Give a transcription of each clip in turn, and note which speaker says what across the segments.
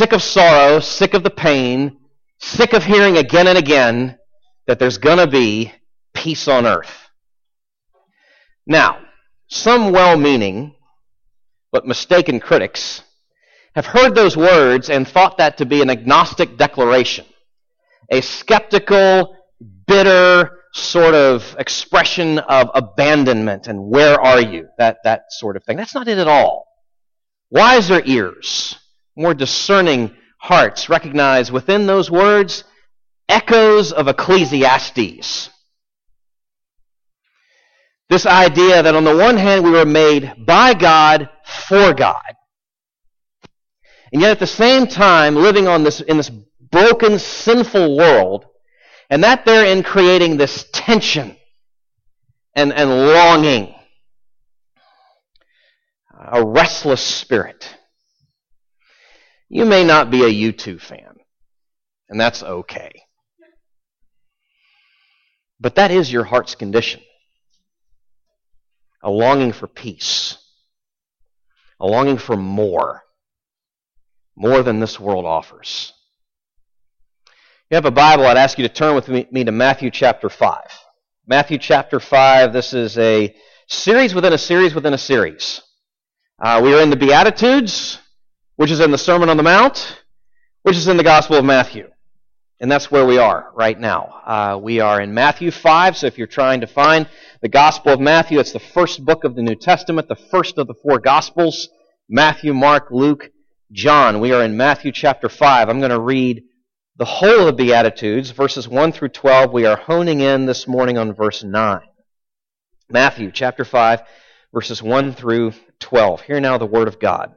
Speaker 1: sick of sorrow, sick of the pain, sick of hearing again and again that there's going to be peace on earth. Now, some well meaning but mistaken critics have heard those words and thought that to be an agnostic declaration, a skeptical, bitter sort of expression of abandonment and where are you, that, that sort of thing. That's not it at all. Wiser ears, more discerning hearts recognize within those words echoes of Ecclesiastes. This idea that on the one hand we were made by God for God. And yet at the same time living on this, in this broken, sinful world, and that therein creating this tension and, and longing, a restless spirit. You may not be a U2 fan, and that's okay. But that is your heart's condition a longing for peace, a longing for more, more than this world offers. you have a Bible, I'd ask you to turn with me to Matthew chapter 5. Matthew chapter 5, this is a series within a series within a series. Uh, we are in the Beatitudes, which is in the Sermon on the Mount, which is in the Gospel of Matthew. And that's where we are right now. Uh, we are in Matthew 5, so if you're trying to find the Gospel of Matthew, it's the first book of the New Testament, the first of the four Gospels Matthew, Mark, Luke, John. We are in Matthew chapter 5. I'm going to read the whole of the Beatitudes, verses 1 through 12. We are honing in this morning on verse 9. Matthew chapter 5, verses 1 through 12. Hear now the Word of God.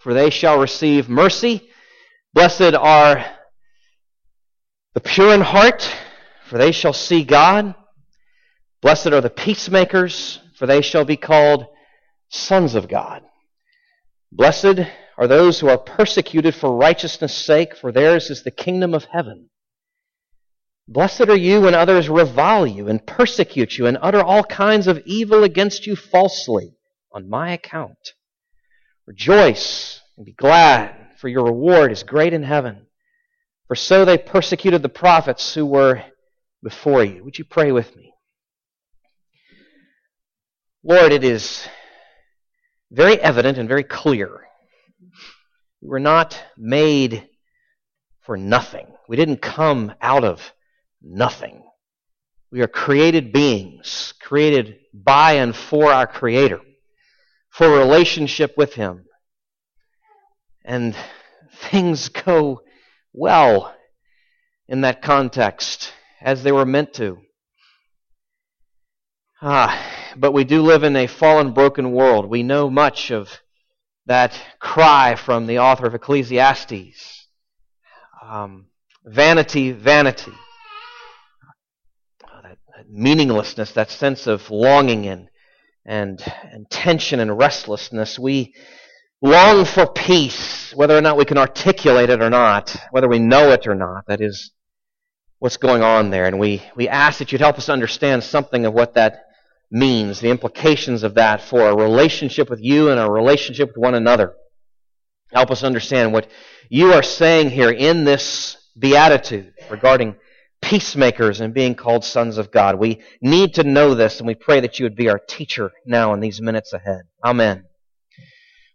Speaker 1: for they shall receive mercy. Blessed are the pure in heart, for they shall see God. Blessed are the peacemakers, for they shall be called sons of God. Blessed are those who are persecuted for righteousness' sake, for theirs is the kingdom of heaven. Blessed are you when others revile you and persecute you and utter all kinds of evil against you falsely on my account. Rejoice and be glad, for your reward is great in heaven. For so they persecuted the prophets who were before you. Would you pray with me? Lord, it is very evident and very clear. We were not made for nothing. We didn't come out of nothing. We are created beings, created by and for our Creator for relationship with Him. And things go well in that context, as they were meant to. Ah, but we do live in a fallen, broken world. We know much of that cry from the author of Ecclesiastes um, vanity, vanity. Oh, that, that meaninglessness, that sense of longing and and, and tension and restlessness. We long for peace, whether or not we can articulate it or not, whether we know it or not. That is what's going on there. And we, we ask that you'd help us understand something of what that means, the implications of that for a relationship with you and a relationship with one another. Help us understand what you are saying here in this beatitude regarding peacemakers and being called sons of God. We need to know this, and we pray that you would be our teacher now in these minutes ahead. Amen.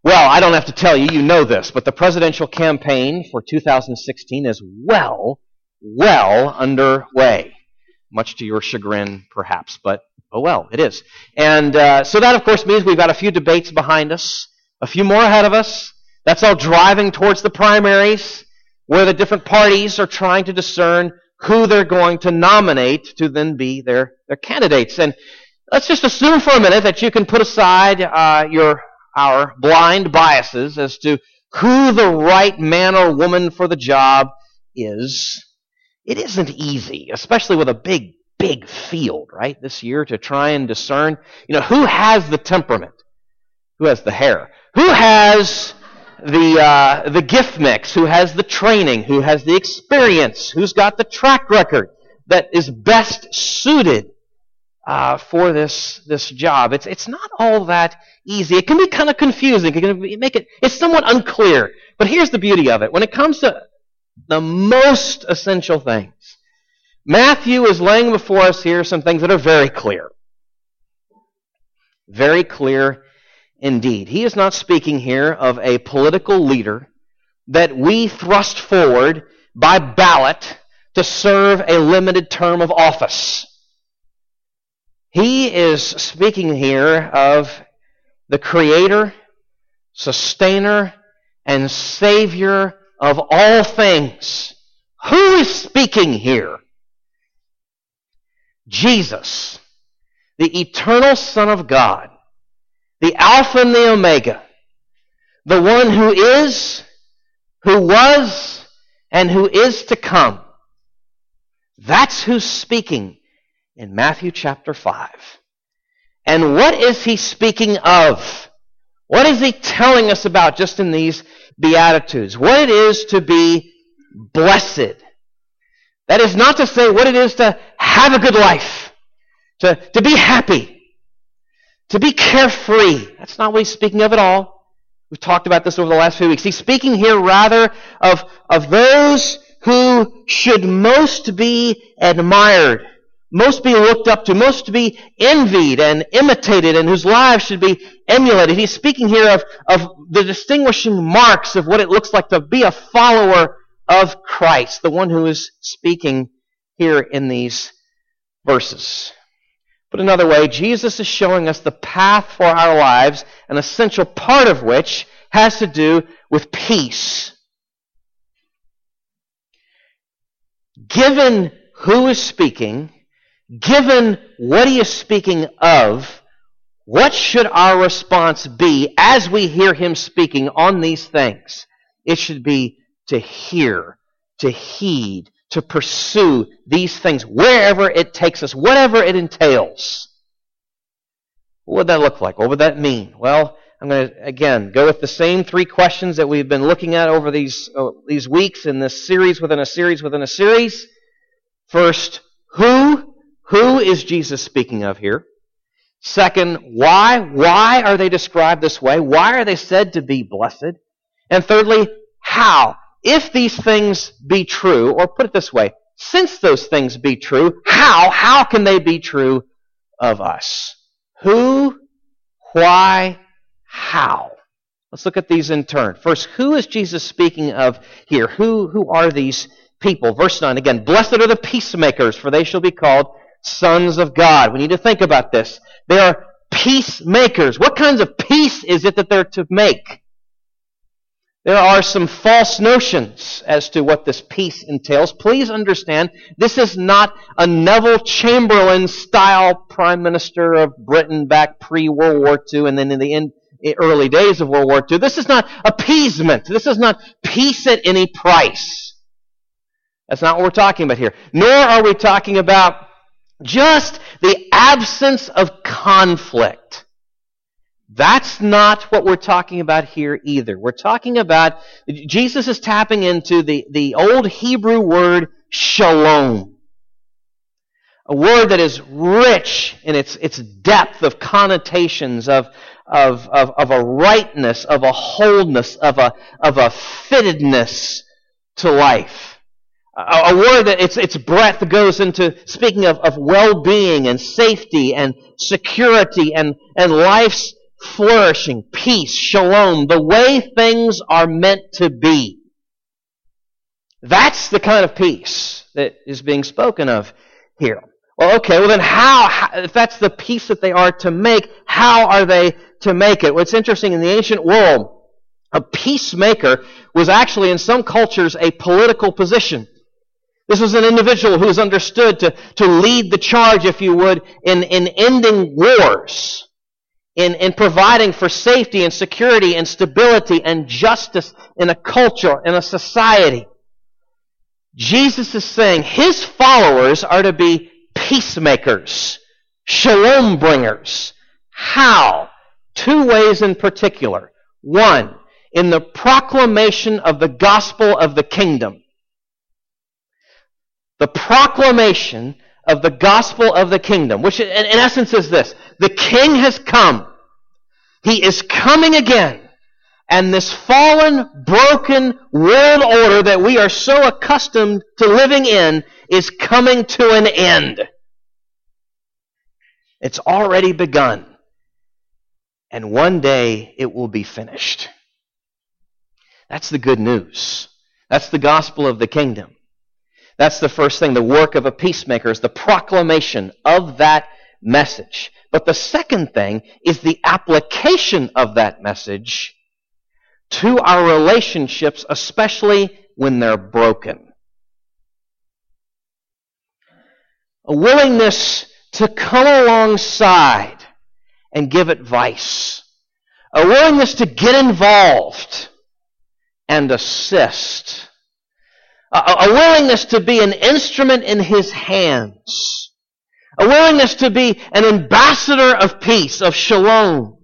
Speaker 1: Well, I don't have to tell you, you know this, but the presidential campaign for 2016 is well, well underway. Much to your chagrin, perhaps, but oh well, it is. And uh, so that, of course, means we've got a few debates behind us, a few more ahead of us. That's all driving towards the primaries, where the different parties are trying to discern who they're going to nominate to then be their, their candidates. And let's just assume for a minute that you can put aside uh, your our blind biases as to who the right man or woman for the job is, it isn't easy, especially with a big, big field, right, this year to try and discern, you know, who has the temperament? Who has the hair? Who has the, uh, the gift mix? Who has the training? Who has the experience? Who's got the track record that is best suited uh, for this, this job? It's, it's not all that easy. It can be kind of confusing. It can make it, it's somewhat unclear. But here's the beauty of it. When it comes to the most essential things, Matthew is laying before us here some things that are very clear. Very clear indeed. He is not speaking here of a political leader that we thrust forward by ballot to serve a limited term of office. He is speaking here of the creator, sustainer, and savior of all things. Who is speaking here? Jesus, the eternal Son of God, the Alpha and the Omega, the one who is, who was, and who is to come. That's who's speaking in Matthew chapter 5. And what is he speaking of? What is he telling us about just in these Beatitudes? What it is to be blessed. That is not to say what it is to have a good life, to, to be happy, to be carefree. That's not what he's speaking of at all. We've talked about this over the last few weeks. He's speaking here rather of, of those who should most be admired most be looked up to, most be envied and imitated, and whose lives should be emulated. He's speaking here of, of the distinguishing marks of what it looks like to be a follower of Christ, the one who is speaking here in these verses. Put another way, Jesus is showing us the path for our lives, an essential part of which has to do with peace. Given who is speaking, given what he is speaking of, what should our response be as we hear him speaking on these things? It should be to hear, to heed, to pursue these things wherever it takes us, whatever it entails. What would that look like? What would that mean? Well, I'm going to again go with the same three questions that we've been looking at over these uh, these weeks in this series within a series within a series. First, who who is Jesus speaking of here? Second, why? Why are they described this way? Why are they said to be blessed? And thirdly, how? If these things be true, or put it this way, since those things be true, how? How can they be true of us? Who, why, how? Let's look at these in turn. First, who is Jesus speaking of here? Who, who are these people? Verse 9 again, blessed are the peacemakers, for they shall be called sons of God. We need to think about this. They are peacemakers. What kinds of peace is it that they're to make? There are some false notions as to what this peace entails. Please understand, this is not a Neville Chamberlain style prime minister of Britain back pre World War II and then in the in, eh, early days of World War II. This is not appeasement. This is not peace at any price. That's not what we're talking about here. Nor are we talking about just the absence of conflict. That's not what we're talking about here either. We're talking about, Jesus is tapping into the, the old Hebrew word shalom. A word that is rich in its, its depth of connotations, of, of, of, of a rightness, of a wholeness, of a, of a fittedness to life a, a word that its, its breadth goes into speaking of, of well-being and safety and security and, and life's flourishing, peace, shalom, the way things are meant to be. That's the kind of peace that is being spoken of here. Well, okay, well then how, if that's the peace that they are to make, how are they to make it? What's interesting in the ancient world, a peacemaker was actually in some cultures a political position. This was an individual who was understood to, to lead the charge, if you would, in, in ending wars. In, in providing for safety and security and stability and justice in a culture, in a society. Jesus is saying his followers are to be peacemakers, shalom bringers. How? Two ways in particular. One, in the proclamation of the gospel of the kingdom. The proclamation of the gospel of the kingdom, which in, in essence is this. The king has come. He is coming again. And this fallen, broken world order that we are so accustomed to living in is coming to an end. It's already begun. And one day it will be finished. That's the good news. That's the gospel of the kingdom. That's the first thing. The work of a peacemaker is the proclamation of that message. But the second thing is the application of that message to our relationships, especially when they're broken. A willingness to come alongside and give advice. A willingness to get involved and assist. A, a willingness to be an instrument in His hands. A willingness to be an ambassador of peace, of shalom.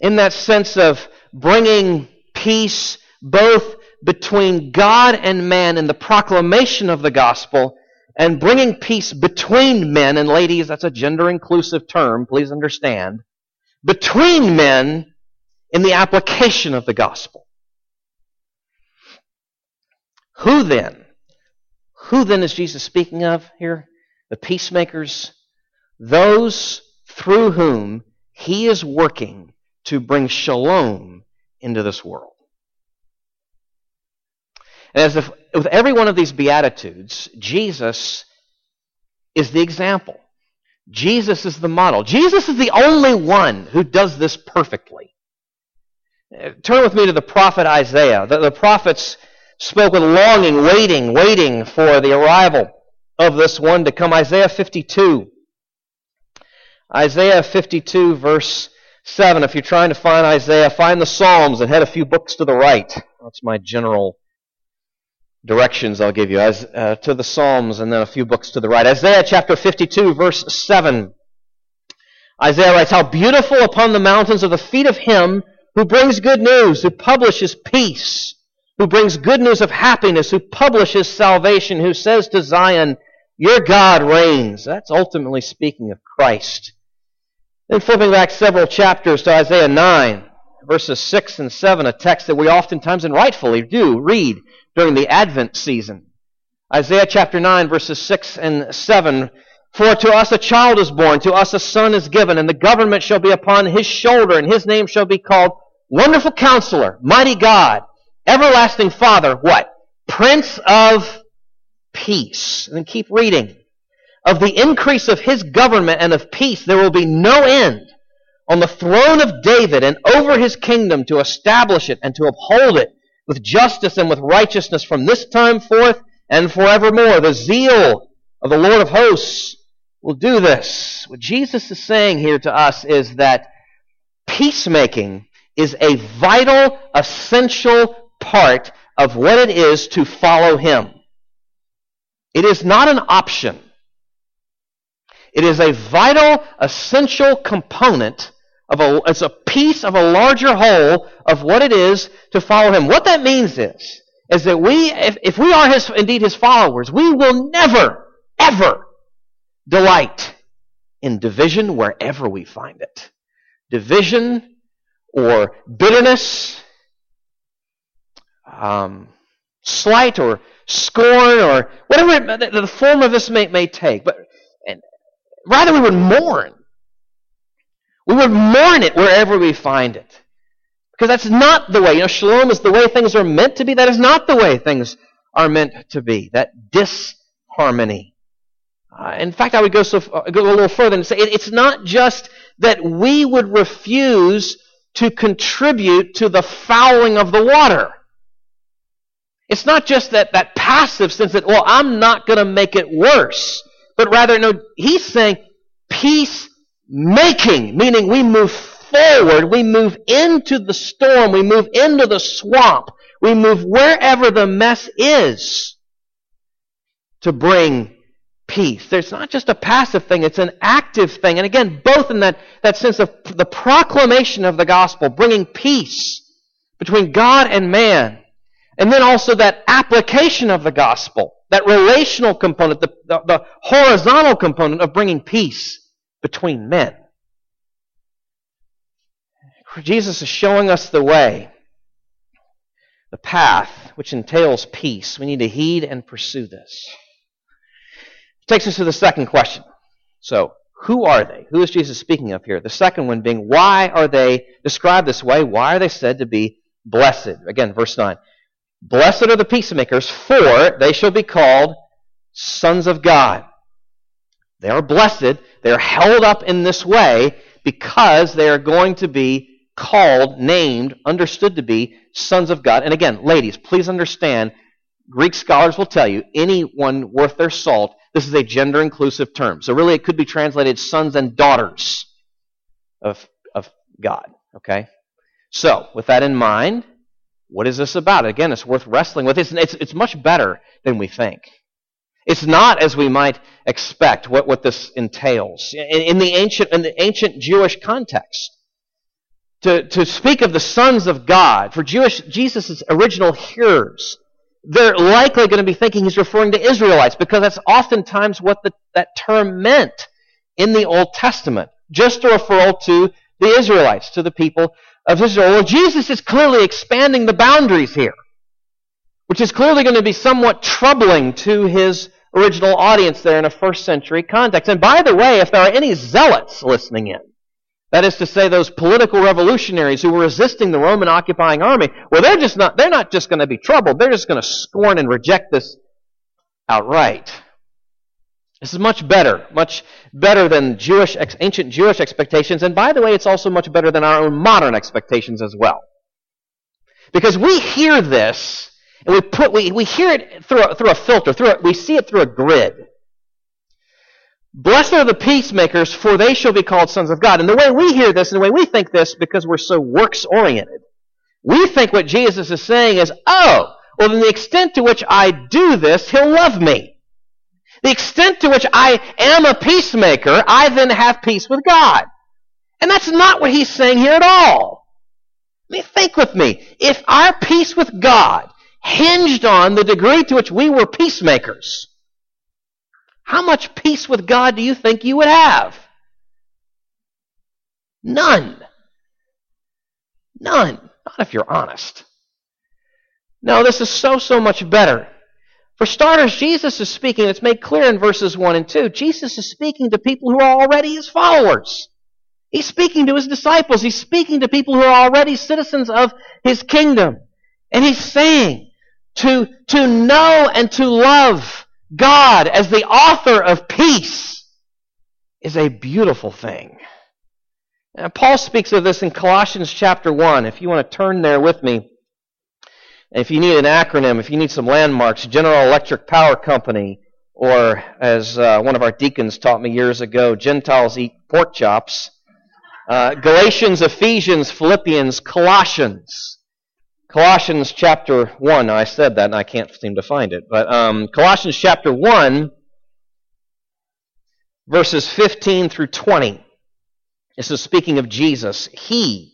Speaker 1: In that sense of bringing peace both between God and man in the proclamation of the gospel and bringing peace between men, and ladies, that's a gender inclusive term, please understand, between men in the application of the gospel. Who then? Who then is Jesus speaking of here? The peacemakers? Those through whom he is working to bring shalom into this world. And as if, with every one of these Beatitudes, Jesus is the example. Jesus is the model. Jesus is the only one who does this perfectly. Turn with me to the prophet Isaiah. The, the prophets spoke with longing, waiting, waiting for the arrival of this one to come. Isaiah 52. Isaiah 52, verse 7. If you're trying to find Isaiah, find the Psalms and head a few books to the right. That's my general directions I'll give you as uh, to the Psalms and then a few books to the right. Isaiah chapter 52, verse 7. Isaiah writes, How beautiful upon the mountains are the feet of him who brings good news, who publishes peace, who brings good news of happiness, who publishes salvation, who says to Zion, Your God reigns. That's ultimately speaking of Christ. Then flipping back several chapters to Isaiah 9, verses 6 and 7, a text that we oftentimes and rightfully do read during the Advent season. Isaiah chapter 9, verses 6 and 7. For to us a child is born, to us a son is given, and the government shall be upon his shoulder, and his name shall be called Wonderful Counselor, Mighty God, Everlasting Father, what? Prince of Peace. And keep reading. Of the increase of his government and of peace there will be no end on the throne of David and over his kingdom to establish it and to uphold it with justice and with righteousness from this time forth and forevermore. The zeal of the Lord of hosts will do this. What Jesus is saying here to us is that peacemaking is a vital, essential part of what it is to follow Him. It is not an option. It is a vital, essential component of a, it's a piece of a larger whole of what it is to follow him. What that means is, is that we, if, if we are his, indeed his followers, we will never, ever delight in division wherever we find it. Division or bitterness, um, slight or scorn or whatever the, the form of this may, may take. But and rather we would mourn we would mourn it wherever we find it. Because that's not the way. You know, shalom is the way things are meant to be. That is not the way things are meant to be. That disharmony. Uh, in fact, I would go, so, uh, go a little further and say it, it's not just that we would refuse to contribute to the fouling of the water. It's not just that, that passive sense that, well, I'm not going to make it worse. But rather, no, he's saying peace making, meaning we move forward, we move into the storm, we move into the swamp, we move wherever the mess is to bring peace. There's not just a passive thing, it's an active thing. And again, both in that, that sense of the proclamation of the gospel, bringing peace between God and man. And then also that application of the gospel, that relational component, the, the, the horizontal component of bringing peace between men. Jesus is showing us the way, the path, which entails peace. We need to heed and pursue this. It Takes us to the second question. So, who are they? Who is Jesus speaking of here? The second one being, why are they described this way? Why are they said to be blessed? Again, verse 9. Blessed are the peacemakers, for they shall be called sons of God. They are blessed. They are held up in this way because they are going to be called, named, understood to be sons of God. And again, ladies, please understand, Greek scholars will tell you, anyone worth their salt, this is a gender inclusive term. So really it could be translated sons and daughters of, of God. Okay? So, with that in mind, what is this about? Again, it's worth wrestling with. It's, it's, it's much better than we think. It's not as we might expect what, what this entails. In, in, the ancient, in the ancient Jewish context, to, to speak of the sons of God, for Jewish Jesus' original hearers, they're likely going to be thinking he's referring to Israelites because that's oftentimes what the, that term meant in the Old Testament. Just a referral to the Israelites, to the people of Israel. Well, Jesus is clearly expanding the boundaries here, which is clearly going to be somewhat troubling to his original audience there in a first century context. And by the way, if there are any zealots listening in, that is to say, those political revolutionaries who were resisting the Roman occupying army, well, they're just not, they're not just going to be troubled. They're just going to scorn and reject this outright. This is much better, much better than Jewish, ancient Jewish expectations. And by the way, it's also much better than our own modern expectations as well. Because we hear this, and we put, we, we hear it through a, through a filter, through a, we see it through a grid. Blessed are the peacemakers, for they shall be called sons of God. And the way we hear this and the way we think this, because we're so works oriented, we think what Jesus is saying is, oh, well, then the extent to which I do this, he'll love me. The extent to which I am a peacemaker, I then have peace with God. And that's not what he's saying here at all. I mean, think with me. If our peace with God hinged on the degree to which we were peacemakers, how much peace with God do you think you would have? None. None. Not if you're honest. No, this is so, so much better. For starters, Jesus is speaking, it's made clear in verses 1 and 2. Jesus is speaking to people who are already his followers. He's speaking to his disciples. He's speaking to people who are already citizens of his kingdom. And he's saying to, to know and to love God as the author of peace is a beautiful thing. And Paul speaks of this in Colossians chapter 1. If you want to turn there with me, if you need an acronym, if you need some landmarks, General Electric Power Company, or as uh, one of our deacons taught me years ago, Gentiles eat pork chops. Uh, Galatians, Ephesians, Philippians, Colossians. Colossians chapter 1. I said that and I can't seem to find it. But um, Colossians chapter 1, verses 15 through 20. This is speaking of Jesus. He,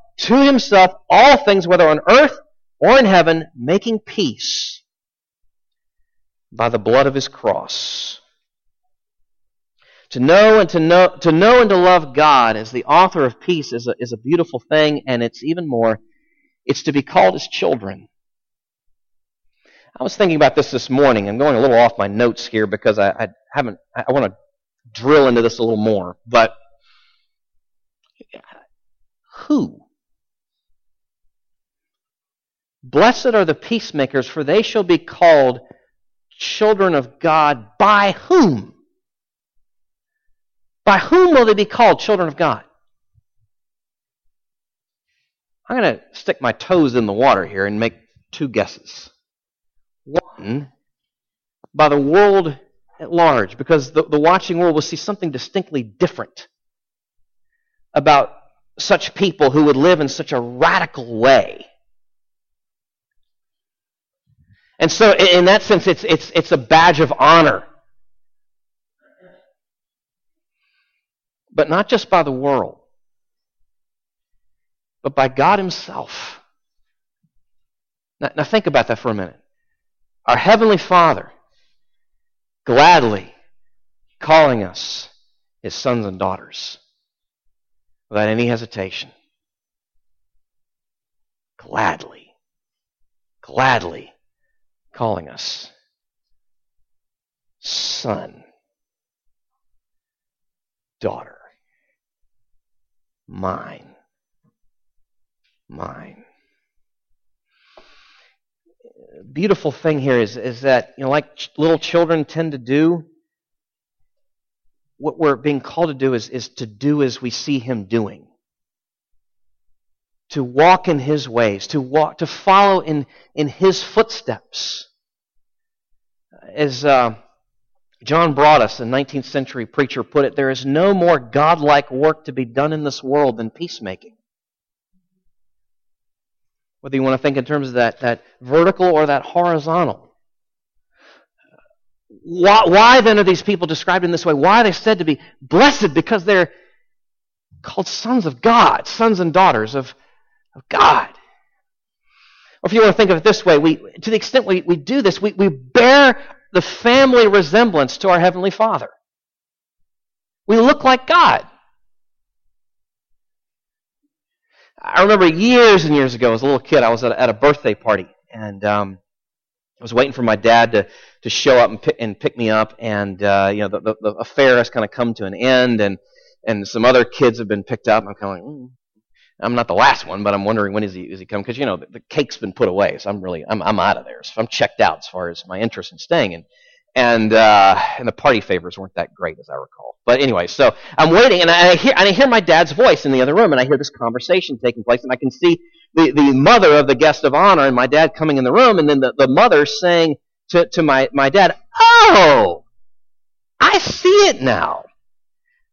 Speaker 1: to himself all things, whether on earth or in heaven, making peace by the blood of his cross. To know and to know, to know and to love God as the author of peace is a, is a beautiful thing, and it's even more, it's to be called his children. I was thinking about this this morning. I'm going a little off my notes here because I, I haven't, I want to drill into this a little more. But who? Blessed are the peacemakers, for they shall be called children of God. By whom? By whom will they be called children of God? I'm going to stick my toes in the water here and make two guesses. One, by the world at large, because the, the watching world will see something distinctly different about such people who would live in such a radical way. And so, in that sense, it's, it's, it's a badge of honor. But not just by the world, but by God Himself. Now, now think about that for a minute. Our Heavenly Father gladly calling us His sons and daughters without any hesitation. Gladly, gladly calling us son, daughter, mine, mine. Beautiful thing here is, is that, you know, like ch- little children tend to do, what we're being called to do is, is to do as we see him doing. To walk in his ways, to walk, to follow in, in his footsteps. As uh, John Broadus, a 19th century preacher, put it, there is no more godlike work to be done in this world than peacemaking. Whether you want to think in terms of that, that vertical or that horizontal. Why, why, then are these people described in this way? Why are they said to be blessed? Because they're called sons of God, sons and daughters of, of God. Or if you want to think of it this way, we, to the extent we, we do this, we, we bear the family resemblance to our Heavenly Father. We look like God. I remember years and years ago, as a little kid, I was at a, at a birthday party, and um, I was waiting for my dad to, to show up and pick, and pick me up, and uh, you know the, the, the affair has kind of come to an end, and and some other kids have been picked up. I'm kind of like, mm. I'm not the last one, but I'm wondering when is he is he coming? Because you know the, the, cake's been put away, so I'm really I'm I'm out of there. So I'm checked out as far as my interest in staying, and and uh, and the party favors weren't that great as I recall. But anyway, so I'm waiting, and I hear and I hear my dad's voice in the other room, and I hear this conversation taking place, and I can see the, the mother of the guest of honor and my dad coming in the room, and then the, the mother saying to, to my, my dad, Oh, I see it now.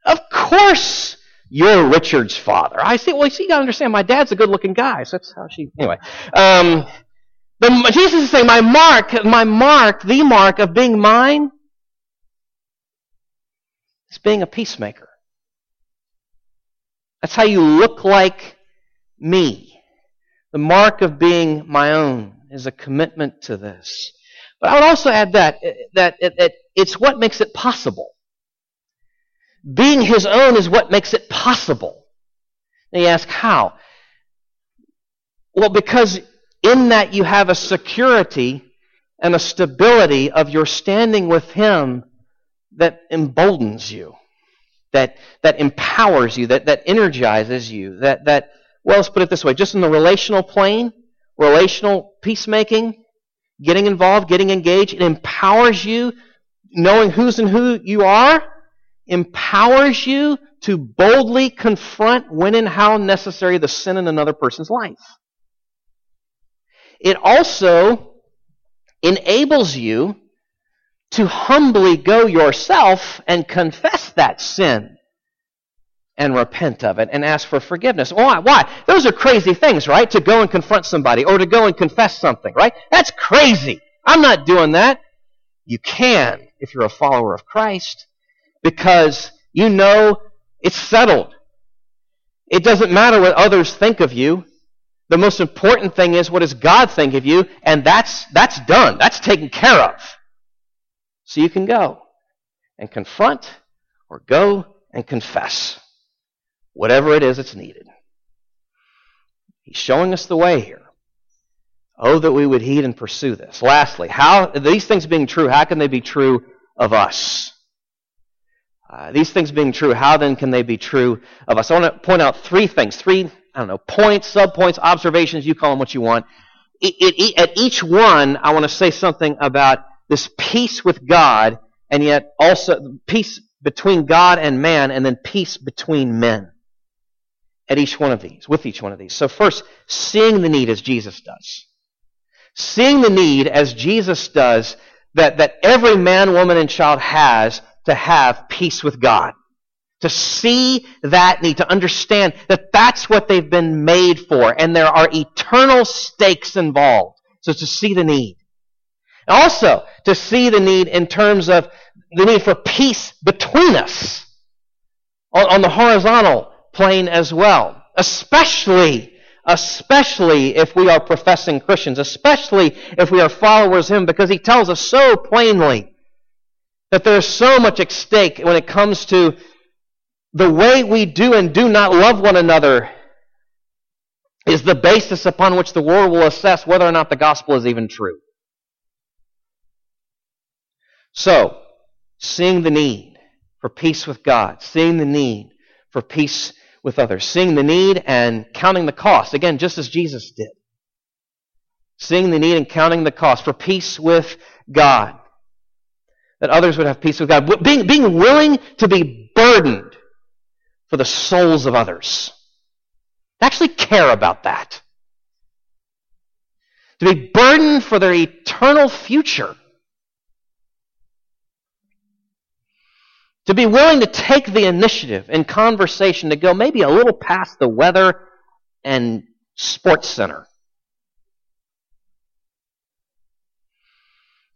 Speaker 1: Of course you're Richard's father. I see, well, you see, you gotta understand, my dad's a good looking guy, so that's how she, anyway. Um, but Jesus is saying, my mark, my mark, the mark of being mine is being a peacemaker. That's how you look like me. The mark of being my own is a commitment to this. But I would also add that, that, that it's what makes it possible. Being his own is what makes it possible. You ask, how? Well, because in that you have a security and a stability of your standing with him that emboldens you, that, that empowers you, that, that energizes you, that, that well, let's put it this way just in the relational plane, relational peacemaking, getting involved, getting engaged, it empowers you, knowing whose and who you are, empowers you to boldly confront when and how necessary the sin in another person's life. It also enables you to humbly go yourself and confess that sin and repent of it and ask for forgiveness. Why? Why? Those are crazy things, right? To go and confront somebody or to go and confess something, right? That's crazy. I'm not doing that. You can if you're a follower of Christ because you know it's settled. It doesn't matter what others think of you. The most important thing is what does God think of you, and that's that's done. That's taken care of. So you can go and confront or go and confess whatever it is that's needed. He's showing us the way here. Oh, that we would heed and pursue this. Lastly, how these things being true, how can they be true of us? Uh, these things being true, how then can they be true of us? I want to point out three things, three I don't know, points, subpoints, observations, you call them what you want. It, it, at each one, I want to say something about this peace with God, and yet also peace between God and man, and then peace between men. At each one of these, with each one of these. So first, seeing the need as Jesus does. Seeing the need as Jesus does that, that every man, woman, and child has to have peace with God. To see that need, to understand that that's what they've been made for, and there are eternal stakes involved. So to see the need. Also, to see the need in terms of the need for peace between us on, on the horizontal plane as well. Especially, especially if we are professing Christians, especially if we are followers of Him, because He tells us so plainly that there's so much at stake when it comes to the way we do and do not love one another is the basis upon which the world will assess whether or not the gospel is even true. So, seeing the need for peace with God, seeing the need for peace with others, seeing the need and counting the cost, again, just as Jesus did. Seeing the need and counting the cost for peace with God, that others would have peace with God, being, being willing to be burdened for the souls of others. To actually care about that. To be burdened for their eternal future. To be willing to take the initiative in conversation to go maybe a little past the weather and sports center.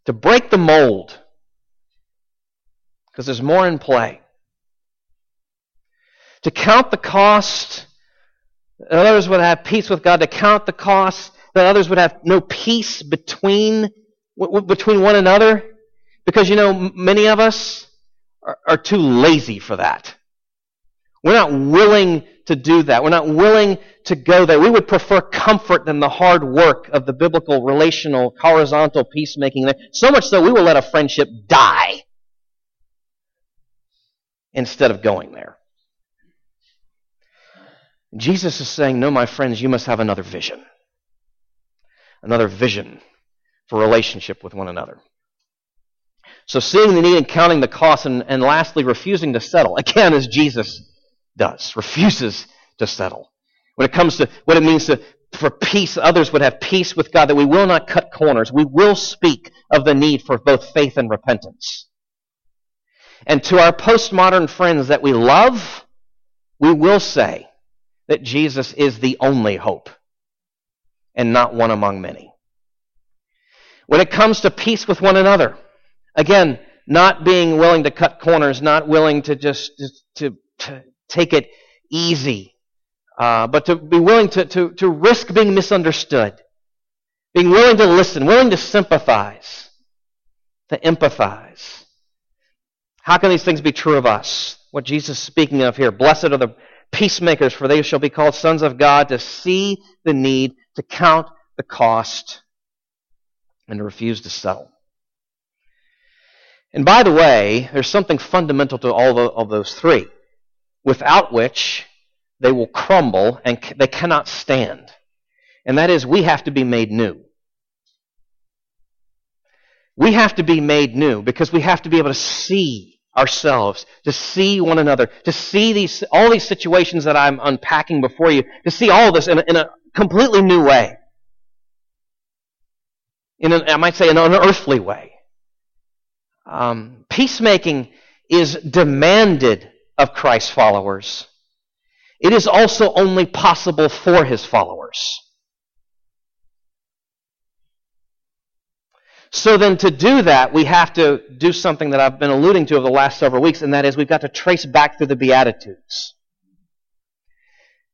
Speaker 1: To break the mold. Because there's more in play to count the cost, that others would have peace with God, to count the cost, that others would have no peace between, between one another. Because, you know, many of us are, are too lazy for that. We're not willing to do that. We're not willing to go there. We would prefer comfort than the hard work of the biblical, relational, horizontal peacemaking. So much so we will let a friendship die instead of going there. Jesus is saying, No, my friends, you must have another vision. Another vision for relationship with one another. So seeing the need and counting the cost, and, and lastly, refusing to settle. Again, as Jesus does, refuses to settle. When it comes to what it means to, for peace, others would have peace with God, that we will not cut corners. We will speak of the need for both faith and repentance. And to our postmodern friends that we love, we will say, that Jesus is the only hope and not one among many. When it comes to peace with one another, again, not being willing to cut corners, not willing to just, to, to, take it easy, uh, but to be willing to, to, to risk being misunderstood, being willing to listen, willing to sympathize, to empathize. How can these things be true of us? What Jesus is speaking of here. Blessed are the peacemakers, for they shall be called sons of God, to see the need, to count the cost, and to refuse to settle. And by the way, there's something fundamental to all of those three, without which they will crumble and they cannot stand. And that is, we have to be made new. We have to be made new because we have to be able to see ourselves, to see one another, to see these, all these situations that I'm unpacking before you, to see all this in a, in a completely new way. In an, I might say, an unearthly way. Um, peacemaking is demanded of Christ's followers. It is also only possible for his followers. So then to do that, we have to do something that I've been alluding to over the last several weeks, and that is we've got to trace back through the Beatitudes.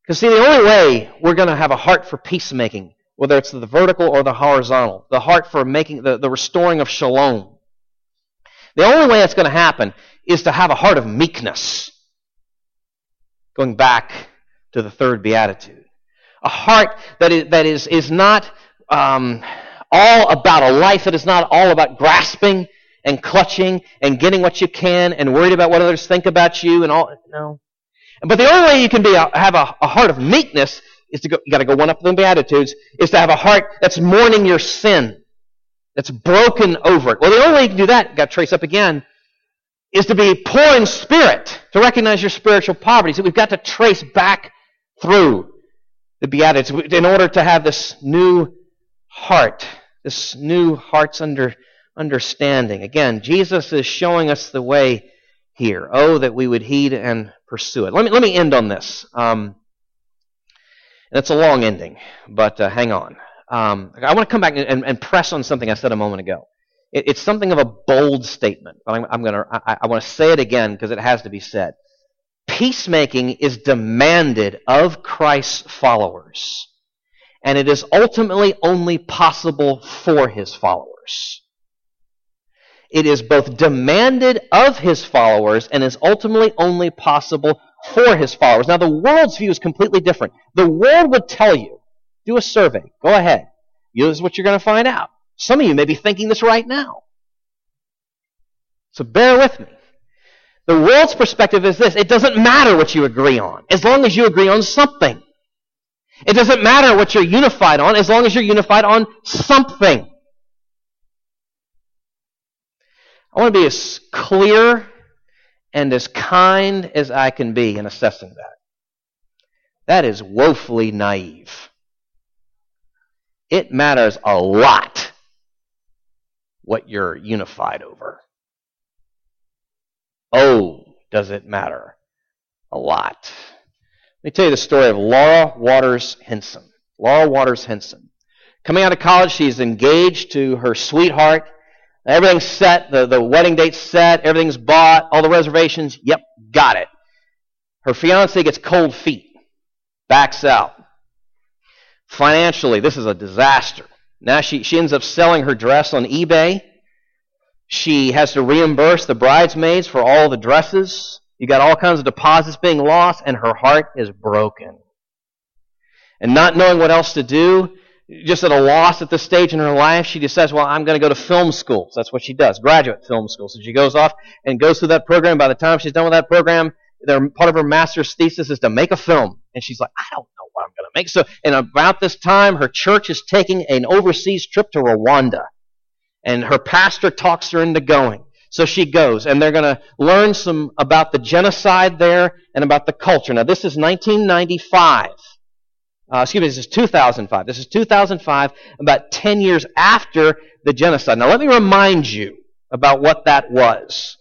Speaker 1: Because see, the only way we're going to have a heart for peacemaking, whether it's the vertical or the horizontal, the heart for making the, the restoring of shalom, the only way that's going to happen is to have a heart of meekness. Going back to the third beatitude. A heart that is, that is, is not um, all about a life that is not all about grasping and clutching and getting what you can and worried about what others think about you and all. No. But the only way you can be a, have a, a heart of meekness is to go, you got to go one up the Beatitudes, is to have a heart that's mourning your sin, that's broken over it. Well, the only way you can do that, got to trace up again, is to be poor in spirit, to recognize your spiritual poverty. So we've got to trace back through the Beatitudes in order to have this new heart, this new heart's under, understanding. Again, Jesus is showing us the way here. Oh, that we would heed and pursue it. Let me, let me end on this. Um, and it's a long ending, but uh, hang on. Um, I want to come back and, and, press on something I said a moment ago. It, it's something of a bold statement, but I'm, I'm to. I, I want to say it again because it has to be said. Peacemaking is demanded of Christ's followers, and it is ultimately only possible for his followers. It is both demanded of his followers and is ultimately only possible for his followers. Now, the world's view is completely different. The world would tell you, do a survey, go ahead. This is what you're going to find out. Some of you may be thinking this right now. So bear with me. The world's perspective is this it doesn't matter what you agree on, as long as you agree on something. It doesn't matter what you're unified on, as long as you're unified on something. I want to be as clear and as kind as I can be in assessing that. That is woefully naive. It matters a lot what you're unified over. Oh, does it matter a lot. Let me tell you the story of Laura Waters Hinson. Laura Waters Hinson. Coming out of college, she's engaged to her sweetheart. Everything's set. The, the wedding date's set. Everything's bought. All the reservations. Yep, got it. Her fiance gets cold feet. Backs out. Financially, this is a disaster. Now she, she ends up selling her dress on eBay. She has to reimburse the bridesmaids for all the dresses. You got all kinds of deposits being lost, and her heart is broken. And not knowing what else to do, just at a loss at this stage in her life, she says, Well, I'm going to go to film school. So that's what she does, graduate film school. So she goes off and goes through that program. By the time she's done with that program, part of her master's thesis is to make a film. And she's like, I don't know what I'm going to make. So, and about this time, her church is taking an overseas trip to Rwanda. And her pastor talks her into going. So she goes, and they're going to learn some about the genocide there and about the culture. Now, this is 1995. Uh, excuse me, this is 2005. This is 2005, about 10 years after the genocide. Now, let me remind you about what that was.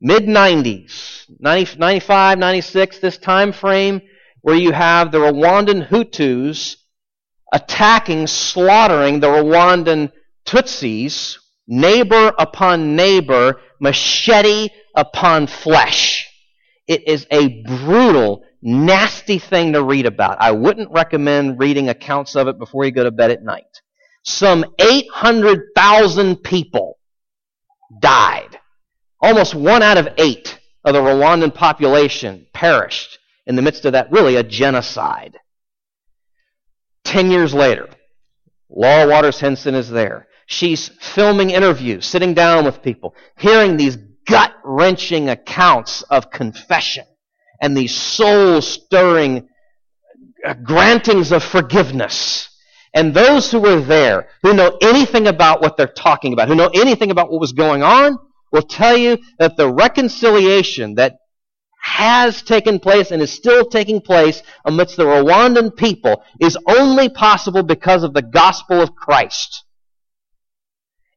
Speaker 1: Mid 90s, 90, 95, 96, this time frame where you have the Rwandan Hutus attacking, slaughtering the Rwandan Tutsis, neighbor upon neighbor, machete upon flesh. It is a brutal nasty thing to read about. I wouldn't recommend reading accounts of it before you go to bed at night. Some 800,000 people died. Almost one out of eight of the Rwandan population perished in the midst of that, really, a genocide. Ten years later, Laura Waters Hinson is there. She's filming interviews, sitting down with people, hearing these gut wrenching accounts of confession and these soul stirring uh, grantings of forgiveness. And those who were there, who know anything about what they're talking about, who know anything about what was going on, will tell you that the reconciliation that has taken place and is still taking place amidst the Rwandan people is only possible because of the gospel of Christ.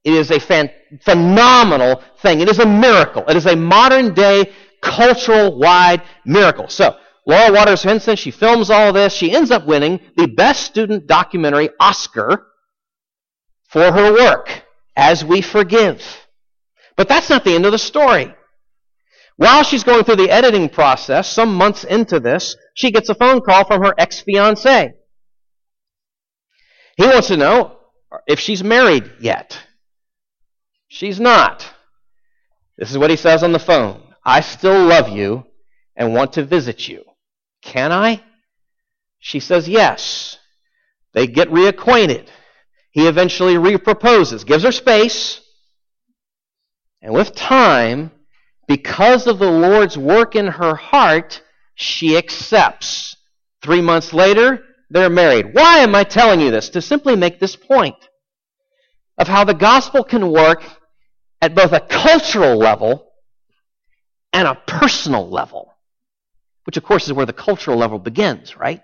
Speaker 1: It is a fan- phenomenal thing. It is a miracle. It is a modern day cultural wide miracle. So, Laura Waters Hinson, she films all this. She ends up winning the Best Student Documentary Oscar for her work, As We Forgive. But that's not the end of the story. While she's going through the editing process, some months into this, she gets a phone call from her ex fiance. He wants to know if she's married yet. She's not. This is what he says on the phone. I still love you and want to visit you. Can I? She says yes. They get reacquainted. He eventually reproposes, gives her space, and with time, because of the Lord's work in her heart, she accepts. Three months later, they're married. Why am I telling you this? To simply make this point of how the gospel can work at both a cultural level and a personal level, which of course is where the cultural level begins, right?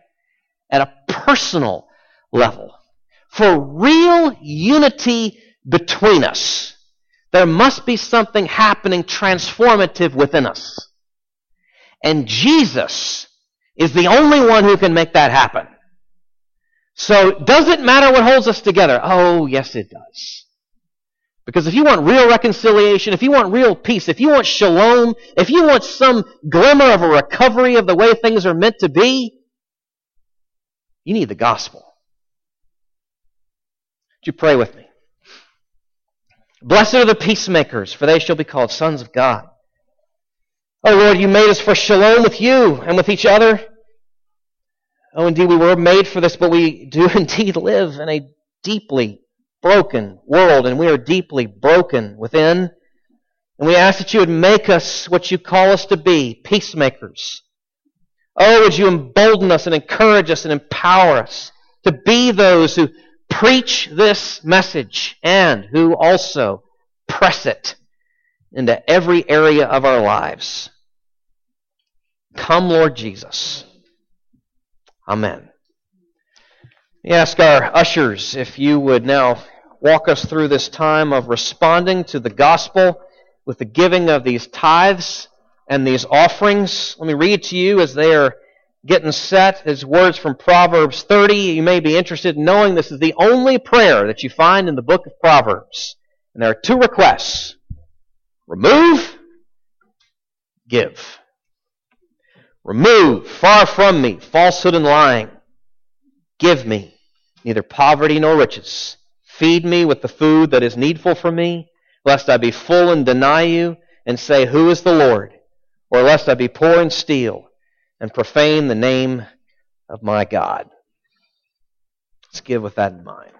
Speaker 1: At a personal level. For real unity between us, there must be something happening transformative within us. And Jesus is the only one who can make that happen. So, does it matter what holds us together? Oh, yes, it does. Because if you want real reconciliation, if you want real peace, if you want shalom, if you want some glimmer of a recovery of the way things are meant to be, you need the gospel. Would you pray with me? Blessed are the peacemakers, for they shall be called sons of God. Oh Lord, you made us for shalom with you and with each other. Oh, indeed, we were made for this, but we do indeed live in a deeply broken world, and we are deeply broken within. And we ask that you would make us what you call us to be, peacemakers. Oh, would you embolden us and encourage us and empower us to be those who preach this message and who also press it into every area of our lives. Come, Lord Jesus. Amen. Ask our ushers if you would now walk us through this time of responding to the gospel with the giving of these tithes and these offerings. Let me read to you as they are getting set his words from Proverbs 30. You may be interested in knowing this is the only prayer that you find in the book of Proverbs. And there are two requests remove, give. Remove far from me falsehood and lying. Give me neither poverty nor riches. Feed me with the food that is needful for me, lest I be full and deny you and say, Who is the Lord? Or lest I be poor and steal and profane the name of my God. Let's give with that in mind.